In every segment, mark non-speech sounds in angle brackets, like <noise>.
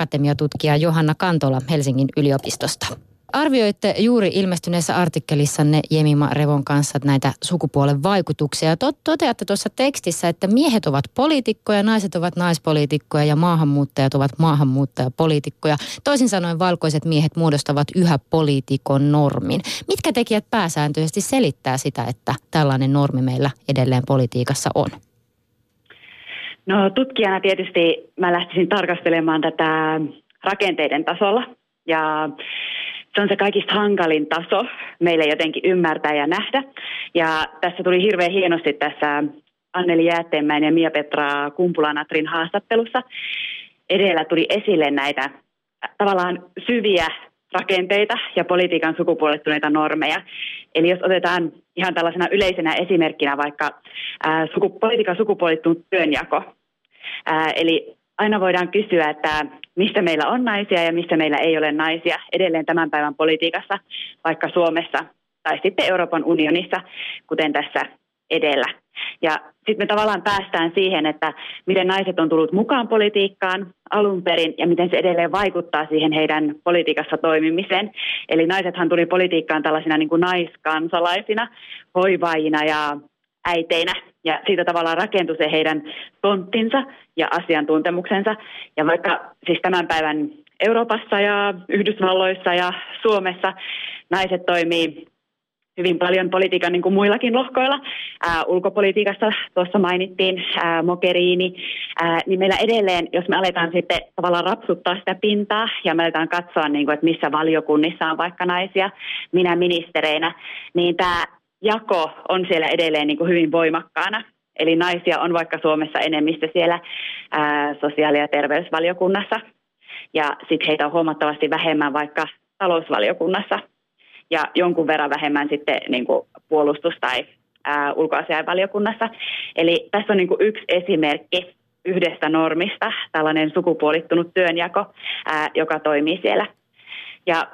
akatemiatutkija Johanna Kantola Helsingin yliopistosta. Arvioitte juuri ilmestyneessä artikkelissanne Jemima Revon kanssa näitä sukupuolen vaikutuksia. Tot, toteatte tuossa tekstissä, että miehet ovat poliitikkoja, naiset ovat naispoliitikkoja ja maahanmuuttajat ovat maahanmuuttajapoliitikkoja. Toisin sanoen valkoiset miehet muodostavat yhä poliitikon normin. Mitkä tekijät pääsääntöisesti selittää sitä, että tällainen normi meillä edelleen politiikassa on? No tutkijana tietysti mä lähtisin tarkastelemaan tätä rakenteiden tasolla. Ja se on se kaikista hankalin taso meille jotenkin ymmärtää ja nähdä. Ja tässä tuli hirveän hienosti tässä Anneli Jäätteenmäen ja Mia-Petra Kumpulanatrin haastattelussa. Edellä tuli esille näitä tavallaan syviä rakenteita ja politiikan sukupuolittuneita normeja. Eli jos otetaan ihan tällaisena yleisenä esimerkkinä vaikka ää, suku, politiikan sukupuolittunut työnjako. Ää, eli aina voidaan kysyä, että mistä meillä on naisia ja mistä meillä ei ole naisia edelleen tämän päivän politiikassa, vaikka Suomessa tai sitten Euroopan unionissa, kuten tässä edellä. Ja sitten me tavallaan päästään siihen, että miten naiset on tullut mukaan politiikkaan alun perin ja miten se edelleen vaikuttaa siihen heidän politiikassa toimimiseen. Eli naisethan tuli politiikkaan tällaisina niin kuin naiskansalaisina, hoivaajina ja äiteinä ja siitä tavallaan rakentui se heidän tonttinsa ja asiantuntemuksensa. Ja vaikka siis tämän päivän Euroopassa ja Yhdysvalloissa ja Suomessa naiset toimii hyvin paljon politiikan niin kuin muillakin lohkoilla. Ää, ulkopolitiikassa tuossa mainittiin ää, Mogherini, ää, niin meillä edelleen, jos me aletaan sitten tavallaan rapsuttaa sitä pintaa ja me aletaan katsoa, niin kuin, että missä valiokunnissa on vaikka naisia, minä ministereinä, niin tämä jako on siellä edelleen niin kuin hyvin voimakkaana. Eli naisia on vaikka Suomessa enemmistö siellä ää, sosiaali- ja terveysvaliokunnassa. Ja sitten heitä on huomattavasti vähemmän vaikka talousvaliokunnassa. Ja jonkun verran vähemmän sitten niin kuin puolustus- tai ulkoasiainvaliokunnassa. Eli tässä on niin kuin yksi esimerkki yhdestä normista, tällainen sukupuolittunut työnjako, ää, joka toimii siellä. Ja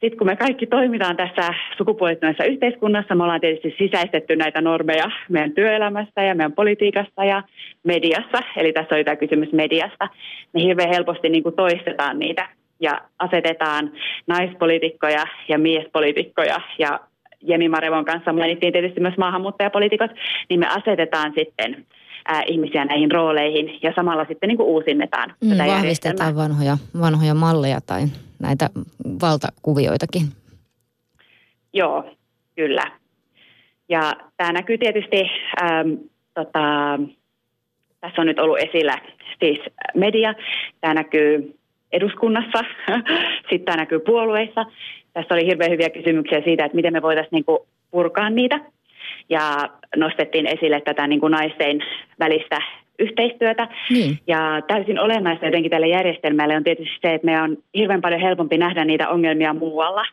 sitten kun me kaikki toimitaan tässä sukupuolittuneessa yhteiskunnassa, me ollaan tietysti sisäistetty näitä normeja meidän työelämässä ja meidän politiikassa ja mediassa. Eli tässä oli tämä kysymys mediasta. Me hirveän helposti niin kuin toistetaan niitä ja asetetaan naispolitiikkoja ja miespolitiikkoja ja Jemi Marevon kanssa mainittiin tietysti myös maahanmuuttajapolitiikot, niin me asetetaan sitten ää, ihmisiä näihin rooleihin ja samalla sitten niin kuin uusinnetaan mm, tätä Vahvistetaan vanhoja, vanhoja malleja tai näitä valtakuvioitakin. Joo, kyllä. Ja tämä näkyy tietysti, ähm, tota, tässä on nyt ollut esillä siis media, tämä näkyy eduskunnassa, <laughs> sitten tämä näkyy puolueissa. Tässä oli hirveän hyviä kysymyksiä siitä, että miten me voitaisiin niinku purkaa niitä. Ja nostettiin esille tätä niin kuin naisten välistä yhteistyötä. Niin. Ja täysin olennaista jotenkin tälle järjestelmälle on tietysti se, että meidän on hirveän paljon helpompi nähdä niitä ongelmia muualla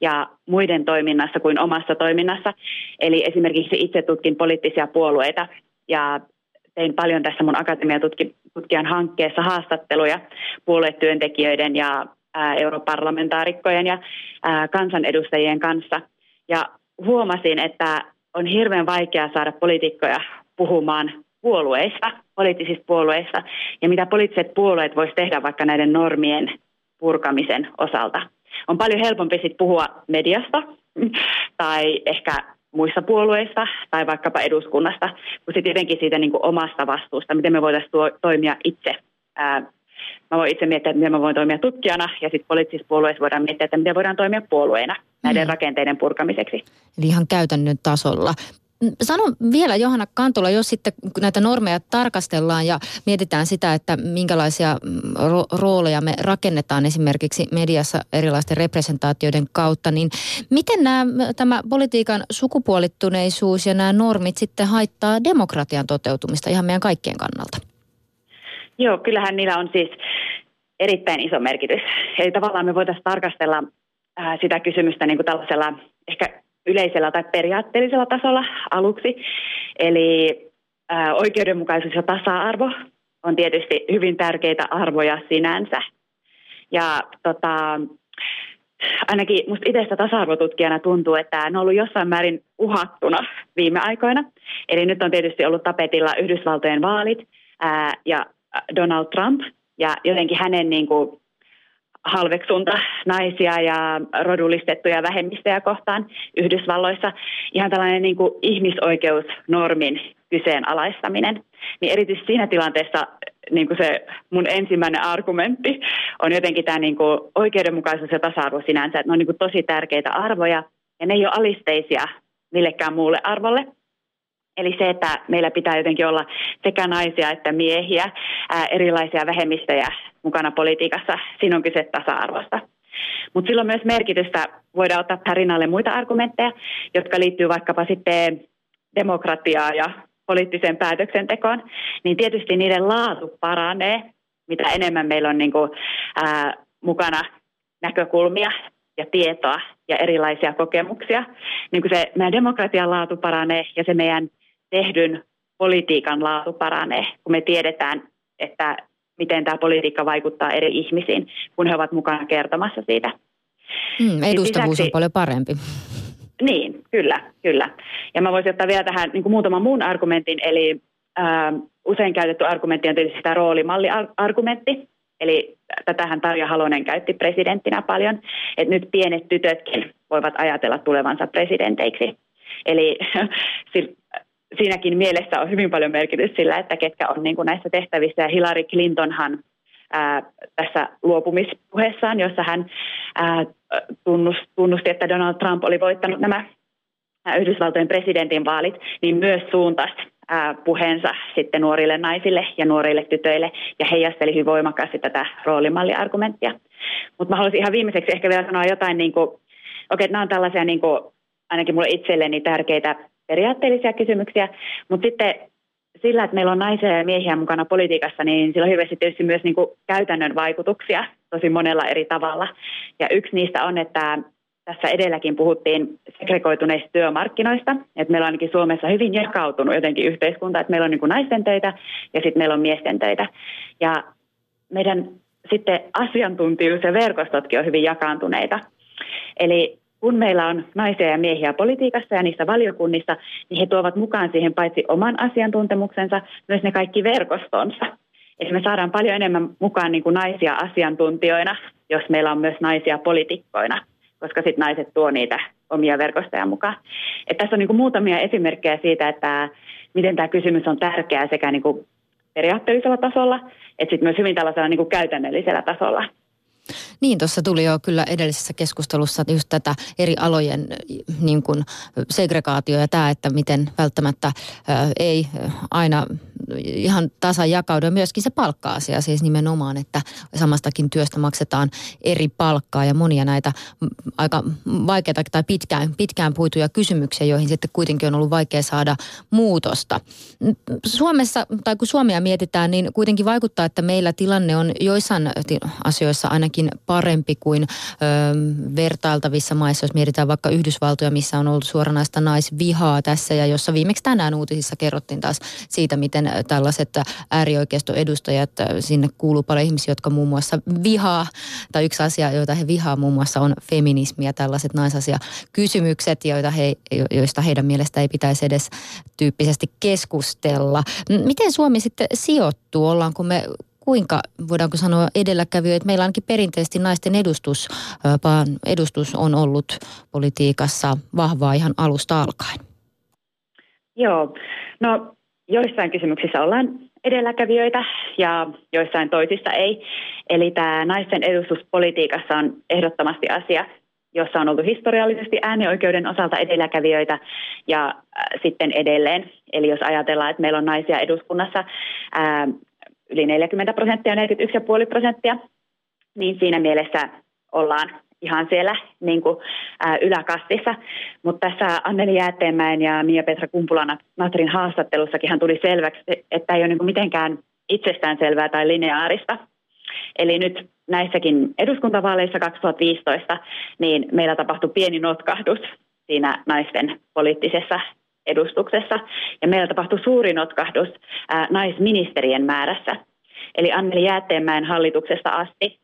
ja muiden toiminnassa kuin omassa toiminnassa. Eli esimerkiksi itse tutkin poliittisia puolueita ja tein paljon tässä mun akatemiatutkijan hankkeessa haastatteluja puoluetyöntekijöiden ja ää, europarlamentaarikkojen ja ää, kansanedustajien kanssa. Ja huomasin, että on hirveän vaikea saada poliitikkoja puhumaan puolueista, poliittisista puolueista, ja mitä poliittiset puolueet voisivat tehdä vaikka näiden normien purkamisen osalta. On paljon helpompi sitten puhua mediasta <laughs> tai ehkä muissa puolueista tai vaikkapa eduskunnasta, kuin sitten jotenkin siitä niin kuin omasta vastuusta, miten me voitaisiin toimia itse. Ää, mä voin itse miettiä, että miten mä voin toimia tutkijana, ja sitten poliittisissa puolueissa voidaan miettiä, että miten voidaan toimia puolueena näiden mm. rakenteiden purkamiseksi. Eli ihan käytännön tasolla. Sano vielä Johanna Kantola, jos sitten näitä normeja tarkastellaan ja mietitään sitä, että minkälaisia mm, ro- rooleja me rakennetaan esimerkiksi mediassa erilaisten representaatioiden kautta, niin miten nämä, tämä politiikan sukupuolittuneisuus ja nämä normit sitten haittaa demokratian toteutumista ihan meidän kaikkien kannalta? Joo, kyllähän niillä on siis erittäin iso merkitys. Eli tavallaan me voitaisiin tarkastella sitä kysymystä niin kuin tällaisella ehkä yleisellä tai periaatteellisella tasolla aluksi. Eli ää, oikeudenmukaisuus ja tasa-arvo on tietysti hyvin tärkeitä arvoja sinänsä. Ja tota, ainakin musta itsestä tasa-arvotutkijana tuntuu, että ne on ollut jossain määrin uhattuna viime aikoina. Eli nyt on tietysti ollut tapetilla Yhdysvaltojen vaalit ää, ja Donald Trump. Ja jotenkin hänen niin kuin, halveksunta naisia ja rodullistettuja vähemmistöjä kohtaan Yhdysvalloissa. Ihan tällainen niin kuin ihmisoikeusnormin kyseenalaistaminen. Niin erityisesti siinä tilanteessa niin kuin se mun ensimmäinen argumentti on jotenkin tämä niin kuin oikeudenmukaisuus ja tasa-arvo sinänsä. Että ne on niin kuin tosi tärkeitä arvoja ja ne ei ole alisteisia millekään muulle arvolle. Eli se, että meillä pitää jotenkin olla sekä naisia että miehiä, erilaisia vähemmistöjä mukana politiikassa, siinä on kyse tasa-arvosta. Mutta sillä on myös merkitystä, voidaan ottaa tähän rinnalle muita argumentteja, jotka liittyy vaikkapa sitten demokratiaan ja poliittiseen päätöksentekoon, niin tietysti niiden laatu paranee, mitä enemmän meillä on niin kuin, ää, mukana näkökulmia ja tietoa ja erilaisia kokemuksia. Niin kuin se meidän demokratian laatu paranee ja se meidän tehdyn politiikan laatu paranee, kun me tiedetään, että miten tämä politiikka vaikuttaa eri ihmisiin, kun he ovat mukana kertomassa siitä. Mm, edustavuus lisäksi, on paljon parempi. Niin, kyllä, kyllä. Ja mä voisin ottaa vielä tähän niin kuin muutaman muun argumentin, eli ää, usein käytetty argumentti on tietysti tämä roolimalliargumentti, eli tätähän Tarja Halonen käytti presidenttinä paljon, että nyt pienet tytötkin voivat ajatella tulevansa presidenteiksi. Eli <laughs> siinäkin mielessä on hyvin paljon merkitys sillä, että ketkä on niin kuin näissä tehtävissä. Ja Hillary Clintonhan ää, tässä luopumispuheessaan, jossa hän ää, tunnusti, että Donald Trump oli voittanut nämä Yhdysvaltojen presidentin vaalit, niin myös suuntasi puheensa sitten nuorille naisille ja nuorille tytöille ja heijasteli hyvin voimakkaasti tätä roolimalliargumenttia. Mutta mä haluaisin ihan viimeiseksi ehkä vielä sanoa jotain, niin kuin, okei, nämä on tällaisia niin kuin, ainakin mulle itselleni tärkeitä periaatteellisia kysymyksiä, mutta sitten sillä, että meillä on naisia ja miehiä mukana politiikassa, niin sillä on hirveästi tietysti myös niin kuin käytännön vaikutuksia tosi monella eri tavalla. Ja yksi niistä on, että tässä edelläkin puhuttiin segregoituneista työmarkkinoista, että meillä on ainakin Suomessa hyvin jakautunut jotenkin yhteiskunta, että meillä on niin kuin naisten töitä ja sitten meillä on miesten töitä. Ja meidän sitten asiantuntijuus ja verkostotkin on hyvin jakaantuneita. Eli kun meillä on naisia ja miehiä politiikassa ja niissä valiokunnissa, niin he tuovat mukaan siihen paitsi oman asiantuntemuksensa, myös ne kaikki verkostonsa. Eli me saadaan paljon enemmän mukaan niin kuin naisia asiantuntijoina, jos meillä on myös naisia poliitikkoina, koska sitten naiset tuo niitä omia verkostoja mukaan. Et tässä on niin kuin muutamia esimerkkejä siitä, että miten tämä kysymys on tärkeä sekä niin kuin periaatteellisella tasolla, että sitten myös hyvin tällaisella niin kuin käytännöllisellä tasolla. Niin, tuossa tuli jo kyllä edellisessä keskustelussa just tätä eri alojen niin kuin segregaatio ja tämä, että miten välttämättä ää, ei aina ihan tasan jakaudu. Ja myöskin se palkka-asia siis nimenomaan, että samastakin työstä maksetaan eri palkkaa ja monia näitä aika vaikeita tai pitkään, pitkään puituja kysymyksiä, joihin sitten kuitenkin on ollut vaikea saada muutosta. Suomessa, tai kun Suomea mietitään, niin kuitenkin vaikuttaa, että meillä tilanne on joissain asioissa ainakin parempi kuin ö, vertailtavissa maissa, jos mietitään vaikka Yhdysvaltoja, missä on ollut suoranaista naisvihaa tässä ja jossa viimeksi tänään uutisissa kerrottiin taas siitä, miten tällaiset äärioikeistoedustajat, sinne kuuluu paljon ihmisiä, jotka muun muassa vihaa, tai yksi asia, joita he vihaa muun muassa on feminismi ja tällaiset naisasiakysymykset, joita he, joista heidän mielestä ei pitäisi edes tyyppisesti keskustella. Miten Suomi sitten sijoittuu? Ollaanko me kuinka, voidaanko sanoa edelläkävijöitä, meillä ainakin perinteisesti naisten edustus, edustus on ollut politiikassa vahvaa ihan alusta alkaen? Joo, no joissain kysymyksissä ollaan edelläkävijöitä ja joissain toisissa ei. Eli tämä naisten edustuspolitiikassa on ehdottomasti asia, jossa on ollut historiallisesti äänioikeuden osalta edelläkävijöitä ja äh, sitten edelleen. Eli jos ajatellaan, että meillä on naisia eduskunnassa ää, yli 40 prosenttia, 41,5 prosenttia, niin siinä mielessä ollaan ihan siellä niin kuin, ää, yläkastissa. Mutta tässä Anneli Jäätteenmäen ja Mia-Petra Kumpulan Natrin haastattelussakin tuli selväksi, että ei ole niin mitenkään itsestäänselvää tai lineaarista. Eli nyt näissäkin eduskuntavaaleissa 2015, niin meillä tapahtui pieni notkahdus siinä naisten poliittisessa edustuksessa. Ja meillä tapahtui suuri notkahdus ää, naisministerien määrässä. Eli Anneli Jäätteenmäen hallituksesta asti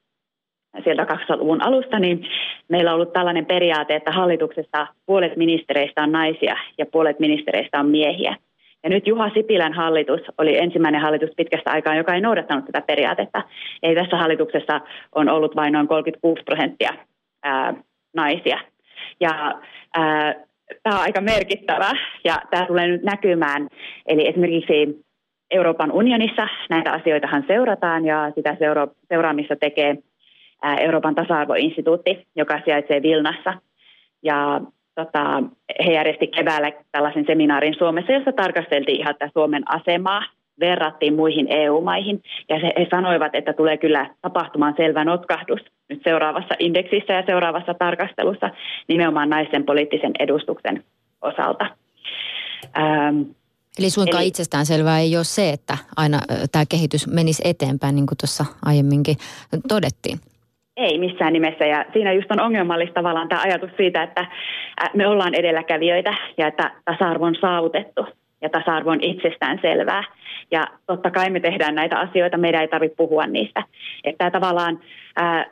sieltä 2000-luvun alusta, niin meillä on ollut tällainen periaate, että hallituksessa puolet ministereistä on naisia ja puolet ministereistä on miehiä. Ja nyt Juha Sipilän hallitus oli ensimmäinen hallitus pitkästä aikaa, joka ei noudattanut tätä periaatetta. Ei tässä hallituksessa on ollut vain noin 36 prosenttia ää, naisia. Ja ää, tämä on aika merkittävä ja tämä tulee nyt näkymään. Eli esimerkiksi Euroopan unionissa näitä asioitahan seurataan ja sitä seura- seuraamista tekee Euroopan tasa-arvoinstituutti, joka sijaitsee Vilnassa. Ja tota, he järjesti keväällä tällaisen seminaarin Suomessa, jossa tarkasteltiin ihan tätä Suomen asemaa, verrattiin muihin EU-maihin. Ja he sanoivat, että tulee kyllä tapahtumaan selvä notkahdus nyt seuraavassa indeksissä ja seuraavassa tarkastelussa nimenomaan naisten poliittisen edustuksen osalta. Ähm, Eli suinkaan Eli, itsestään selvää ei ole se, että aina tämä kehitys menisi eteenpäin, niin kuin tuossa aiemminkin todettiin. Ei missään nimessä ja siinä just on ongelmallista tavallaan tämä ajatus siitä, että me ollaan edelläkävijöitä ja että tasa-arvo on saavutettu ja tasa-arvo on itsestään selvää. Ja totta kai me tehdään näitä asioita, meidän ei tarvitse puhua niistä. Että tämä tavallaan ää,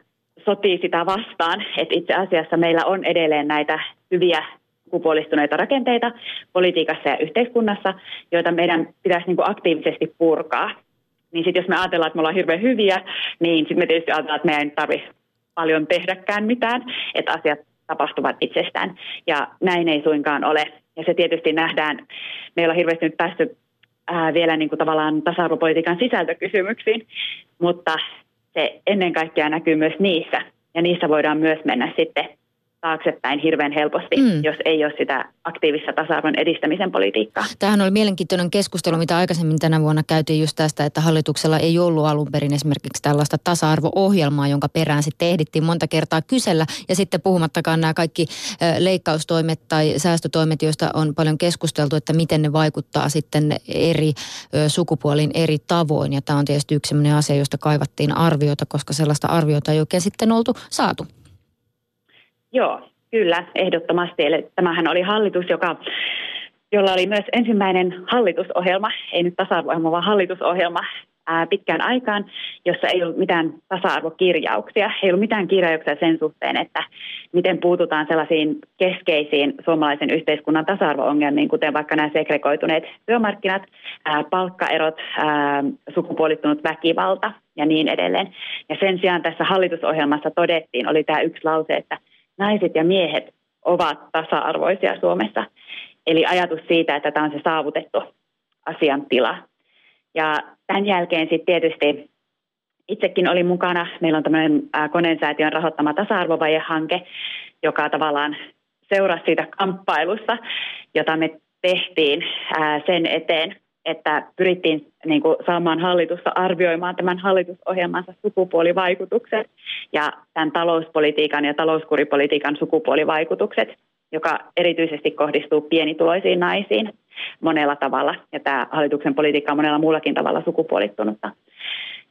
sotii sitä vastaan, että itse asiassa meillä on edelleen näitä hyviä sukupuolistuneita rakenteita politiikassa ja yhteiskunnassa, joita meidän pitäisi niin kuin aktiivisesti purkaa. Niin sitten jos me ajatellaan, että me ollaan hirveän hyviä, niin sitten me tietysti ajatellaan, että meidän ei tarvitse paljon tehdäkään mitään, että asiat tapahtuvat itsestään. Ja näin ei suinkaan ole. Ja se tietysti nähdään, meillä on hirveästi nyt päästy ää, vielä niin kuin tavallaan tasa-arvopolitiikan sisältökysymyksiin, mutta se ennen kaikkea näkyy myös niissä. Ja niissä voidaan myös mennä sitten taaksepäin hirveän helposti, mm. jos ei ole sitä aktiivista tasa-arvon edistämisen politiikkaa. Tähän oli mielenkiintoinen keskustelu, mitä aikaisemmin tänä vuonna käytiin just tästä, että hallituksella ei ollut alun perin esimerkiksi tällaista tasa-arvo-ohjelmaa, jonka perään sitten ehdittiin monta kertaa kysellä. Ja sitten puhumattakaan nämä kaikki leikkaustoimet tai säästötoimet, joista on paljon keskusteltu, että miten ne vaikuttaa sitten eri sukupuoliin eri tavoin. Ja tämä on tietysti yksi sellainen asia, josta kaivattiin arviota, koska sellaista arviota ei oikein sitten oltu saatu. Joo, kyllä, ehdottomasti. Eli tämähän oli hallitus, joka, jolla oli myös ensimmäinen hallitusohjelma, ei nyt tasa-arvo vaan hallitusohjelma ää, pitkään aikaan, jossa ei ollut mitään tasa-arvokirjauksia. Ei ollut mitään kirjauksia sen suhteen, että miten puututaan sellaisiin keskeisiin suomalaisen yhteiskunnan tasa-arvo-ongelmiin, kuten vaikka nämä segregoituneet työmarkkinat, ää, palkkaerot, ää, sukupuolittunut väkivalta ja niin edelleen. Ja sen sijaan tässä hallitusohjelmassa todettiin, oli tämä yksi lause, että – naiset ja miehet ovat tasa-arvoisia Suomessa. Eli ajatus siitä, että tämä on se saavutettu asiantila. Ja tämän jälkeen sitten tietysti itsekin oli mukana. Meillä on tämmöinen Konensäätiön rahoittama tasa-arvovajehanke, joka tavallaan seurasi siitä kamppailusta, jota me tehtiin sen eteen, että pyrittiin niin kuin, saamaan hallitusta arvioimaan tämän hallitusohjelmansa sukupuolivaikutukset ja tämän talouspolitiikan ja talouskuripolitiikan sukupuolivaikutukset, joka erityisesti kohdistuu pienituloisiin naisiin monella tavalla. Ja tämä hallituksen politiikka on monella muullakin tavalla sukupuolittunutta.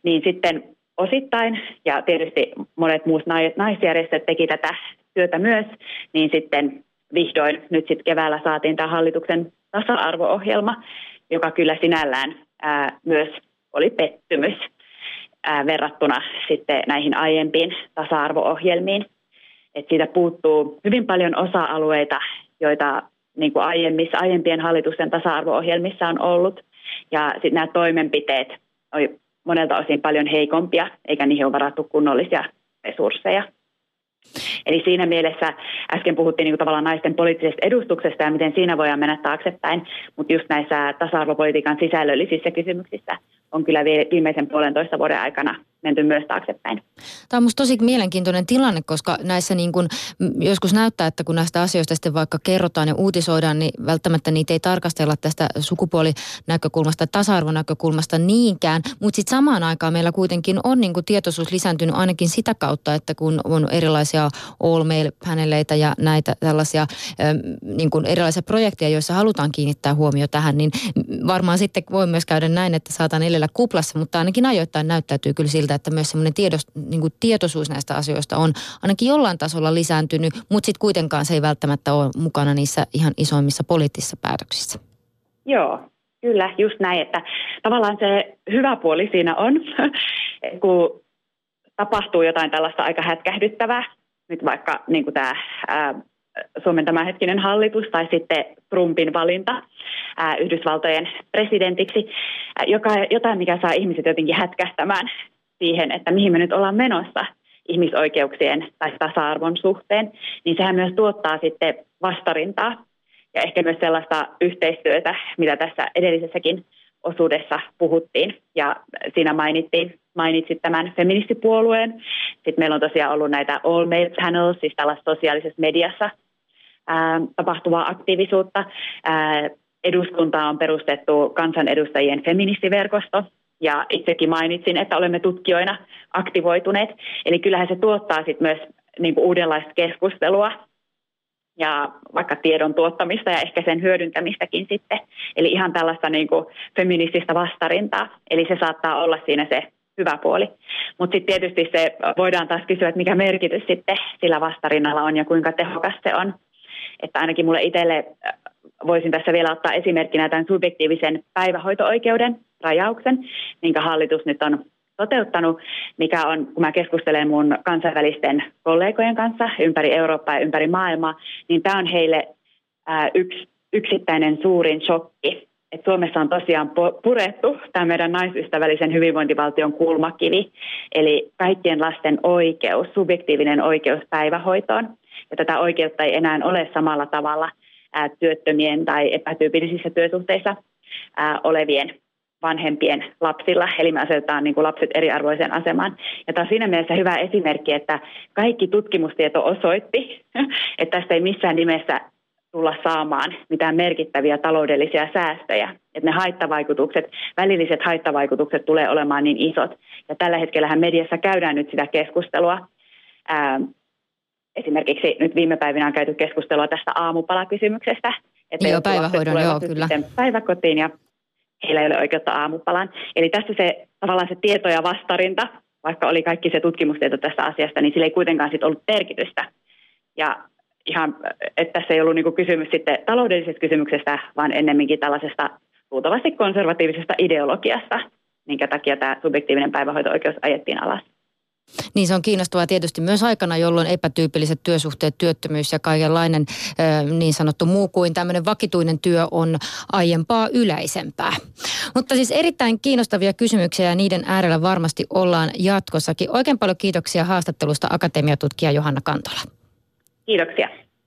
Niin sitten osittain, ja tietysti monet muut naisjärjestöt teki tätä työtä myös, niin sitten vihdoin nyt sitten keväällä saatiin tämä hallituksen tasa-arvo-ohjelma, joka kyllä sinällään ää, myös oli pettymys ää, verrattuna sitten näihin aiempiin tasa-arvo-ohjelmiin. Et siitä puuttuu hyvin paljon osa-alueita, joita niin kuin aiemmissa, aiempien hallitusten tasa-arvo-ohjelmissa on ollut. Ja sitten nämä toimenpiteet oli monelta osin paljon heikompia, eikä niihin ole varattu kunnollisia resursseja. Eli siinä mielessä äsken puhuttiin niin tavallaan naisten poliittisesta edustuksesta ja miten siinä voidaan mennä taaksepäin, mutta just näissä tasa-arvopolitiikan sisällöllisissä kysymyksissä on kyllä viimeisen puolentoista vuoden aikana menty myös taaksepäin. Tämä on minusta tosi mielenkiintoinen tilanne, koska näissä niin kuin, joskus näyttää, että kun näistä asioista sitten vaikka kerrotaan ja uutisoidaan, niin välttämättä niitä ei tarkastella tästä sukupuolinäkökulmasta, tasa-arvonäkökulmasta niinkään, mutta sitten samaan aikaan meillä kuitenkin on niin kuin tietoisuus lisääntynyt ainakin sitä kautta, että kun on erilaisia all paneleita ja näitä tällaisia niin kuin erilaisia projekteja, joissa halutaan kiinnittää huomio tähän, niin varmaan sitten voi myös käydä näin, että saatan elellä kuplassa, mutta ainakin ajoittain näyttäytyy kyllä siltä, että myös semmoinen tiedos, niin kuin tietoisuus näistä asioista on ainakin jollain tasolla lisääntynyt, mutta sitten kuitenkaan se ei välttämättä ole mukana niissä ihan isoimmissa poliittisissa päätöksissä. Joo, kyllä, just näin, että tavallaan se hyvä puoli siinä on, <laughs> kun tapahtuu jotain tällaista aika hätkähdyttävää, nyt vaikka niin kuin tämä Suomen tämänhetkinen hallitus tai sitten Trumpin valinta ää, Yhdysvaltojen presidentiksi, ää, joka, jotain, mikä saa ihmiset jotenkin hätkähtämään siihen, että mihin me nyt ollaan menossa ihmisoikeuksien tai tasa-arvon suhteen, niin sehän myös tuottaa sitten vastarintaa ja ehkä myös sellaista yhteistyötä, mitä tässä edellisessäkin osuudessa puhuttiin ja siinä mainittiin, mainitsit tämän feministipuolueen. Sitten meillä on tosiaan ollut näitä all male panels, siis tällaista sosiaalisessa mediassa ää, tapahtuvaa aktiivisuutta. Ää, eduskunta on perustettu kansanedustajien feministiverkosto, ja itsekin mainitsin, että olemme tutkijoina aktivoituneet. Eli kyllähän se tuottaa sitten myös niin kuin uudenlaista keskustelua ja vaikka tiedon tuottamista ja ehkä sen hyödyntämistäkin sitten. Eli ihan tällaista niin kuin feminististä vastarintaa. Eli se saattaa olla siinä se hyvä puoli. Mutta sitten tietysti se voidaan taas kysyä, että mikä merkitys sitten sillä vastarinnalla on ja kuinka tehokas se on. Että ainakin mulle itselle äh, voisin tässä vielä ottaa esimerkkinä tämän subjektiivisen päivähoito-oikeuden rajauksen, minkä hallitus nyt on toteuttanut, mikä on, kun mä keskustelen mun kansainvälisten kollegojen kanssa ympäri Eurooppaa ja ympäri maailmaa, niin tämä on heille ää, yksi yksittäinen suurin shokki. Et Suomessa on tosiaan purettu tämä meidän naisystävällisen hyvinvointivaltion kulmakivi, eli kaikkien lasten oikeus, subjektiivinen oikeus päivähoitoon. Ja tätä oikeutta ei enää ole samalla tavalla työttömien tai epätyypillisissä työsuhteissa olevien vanhempien lapsilla, eli me asetetaan niin kuin lapset eriarvoiseen asemaan. Ja tämä on siinä mielessä hyvä esimerkki, että kaikki tutkimustieto osoitti, <laughs> että tästä ei missään nimessä tulla saamaan mitään merkittäviä taloudellisia säästöjä. Että ne haittavaikutukset, välilliset haittavaikutukset tulee olemaan niin isot. Ja tällä hetkellä mediassa käydään nyt sitä keskustelua. Esimerkiksi nyt viime päivinä on käyty keskustelua tästä aamupalakysymyksestä. Että joo, päivähoidon, joo, kyllä. Päiväkotiin ja heillä ei ole oikeutta aamupalaan. Eli tässä se tavallaan se tieto ja vastarinta, vaikka oli kaikki se tutkimustieto tästä asiasta, niin sillä ei kuitenkaan sit ollut merkitystä. Ja ihan, että tässä ei ollut niinku kysymys sitten taloudellisesta kysymyksestä, vaan ennemminkin tällaisesta luultavasti konservatiivisesta ideologiasta, minkä takia tämä subjektiivinen päivähoito-oikeus ajettiin alas. Niin se on kiinnostavaa tietysti myös aikana, jolloin epätyypilliset työsuhteet, työttömyys ja kaikenlainen niin sanottu muu kuin tämmöinen vakituinen työ on aiempaa yleisempää. Mutta siis erittäin kiinnostavia kysymyksiä ja niiden äärellä varmasti ollaan jatkossakin. Oikein paljon kiitoksia haastattelusta akatemiatutkija Johanna Kantola. Kiitoksia.